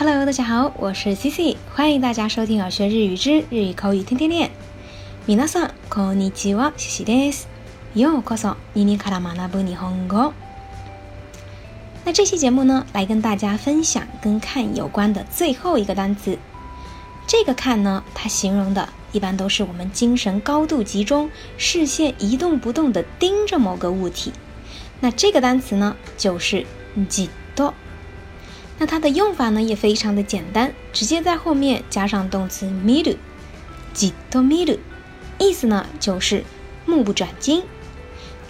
Hello，大家好，我是 c c 欢迎大家收听《我学日语之日语口语天天练》。ミナさんこんにちは、すすです。ようこそミミからマナブに香那这期节目呢，来跟大家分享跟“看”有关的最后一个单词。这个“看”呢，它形容的一般都是我们精神高度集中，视线一动不动地盯着某个物体。那这个单词呢，就是“じっと”。那它的用法呢也非常的简单，直接在后面加上动词 m i r u g i t o m i r u 意思呢就是目不转睛。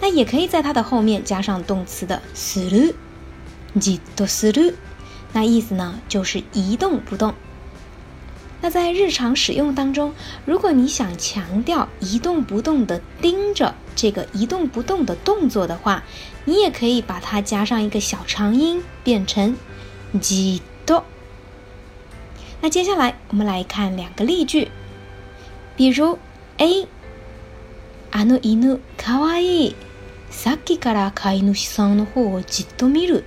那也可以在它的后面加上动词的 suru，gito suru，那意思呢就是一动不动。那在日常使用当中，如果你想强调一动不动地盯着这个一动不动的动作的话，你也可以把它加上一个小长音，变成。ずっと。那接下来我们来看两个例句，比如 A，あの犬可愛い。さっきから飼い主さんの方をずっと見る。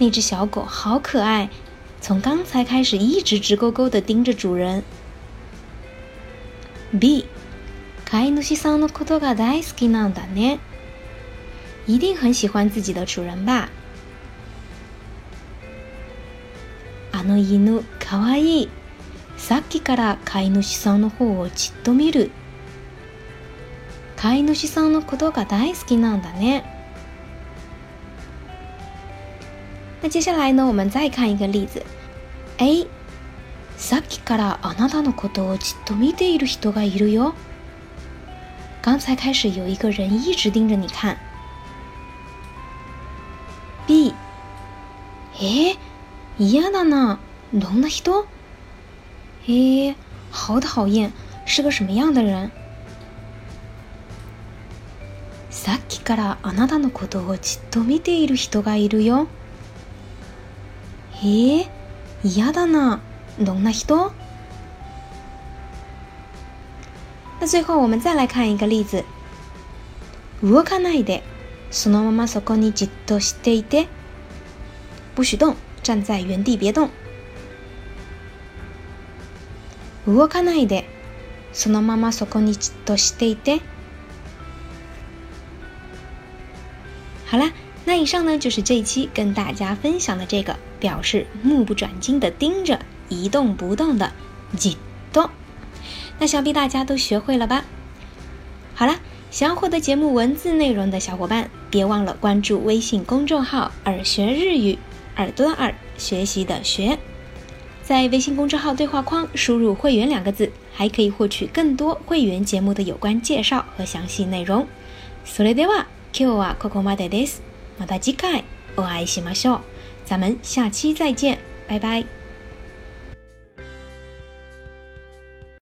那只小狗好可爱，从刚才开始一直直勾勾的盯着主人。B，飼い主さんのことを大好きなだね。一定很喜欢自己的主人吧。あの犬かわいいさっきから飼い主さんの方をじっと見る飼い主さんのことが大好きなんだね那接下来呢我们再看一个例子哎さっきからあなたのことをじっと見ている人がいるよ刚才开始有一个人一直盯着你看 B えー嫌だな。どんな人？え，好讨厌，是个什么样的人？さっきからあなたのことをじっと見ている人がいるよ。へえ、嫌だな。どんな人？那最後、我们再来看一个例子。動かないで、そのままそこにじっとしていて、不许动。站在原地别动。動かないで、そのままそこにじっとしていて。好啦，那以上呢就是这一期跟大家分享的这个表示目不转睛的盯着一动不动的紧动。那想必大家都学会了吧？好啦，想要获得节目文字内容的小伙伴，别忘了关注微信公众号“耳学日语”。耳朵的耳，学习的学，在微信公众号对话框输入“会员”两个字，还可以获取更多会员节目的有关介绍和详细内容。それでは、今日はここまでです。また次回お会いしましょう。咱们下期再见，拜拜。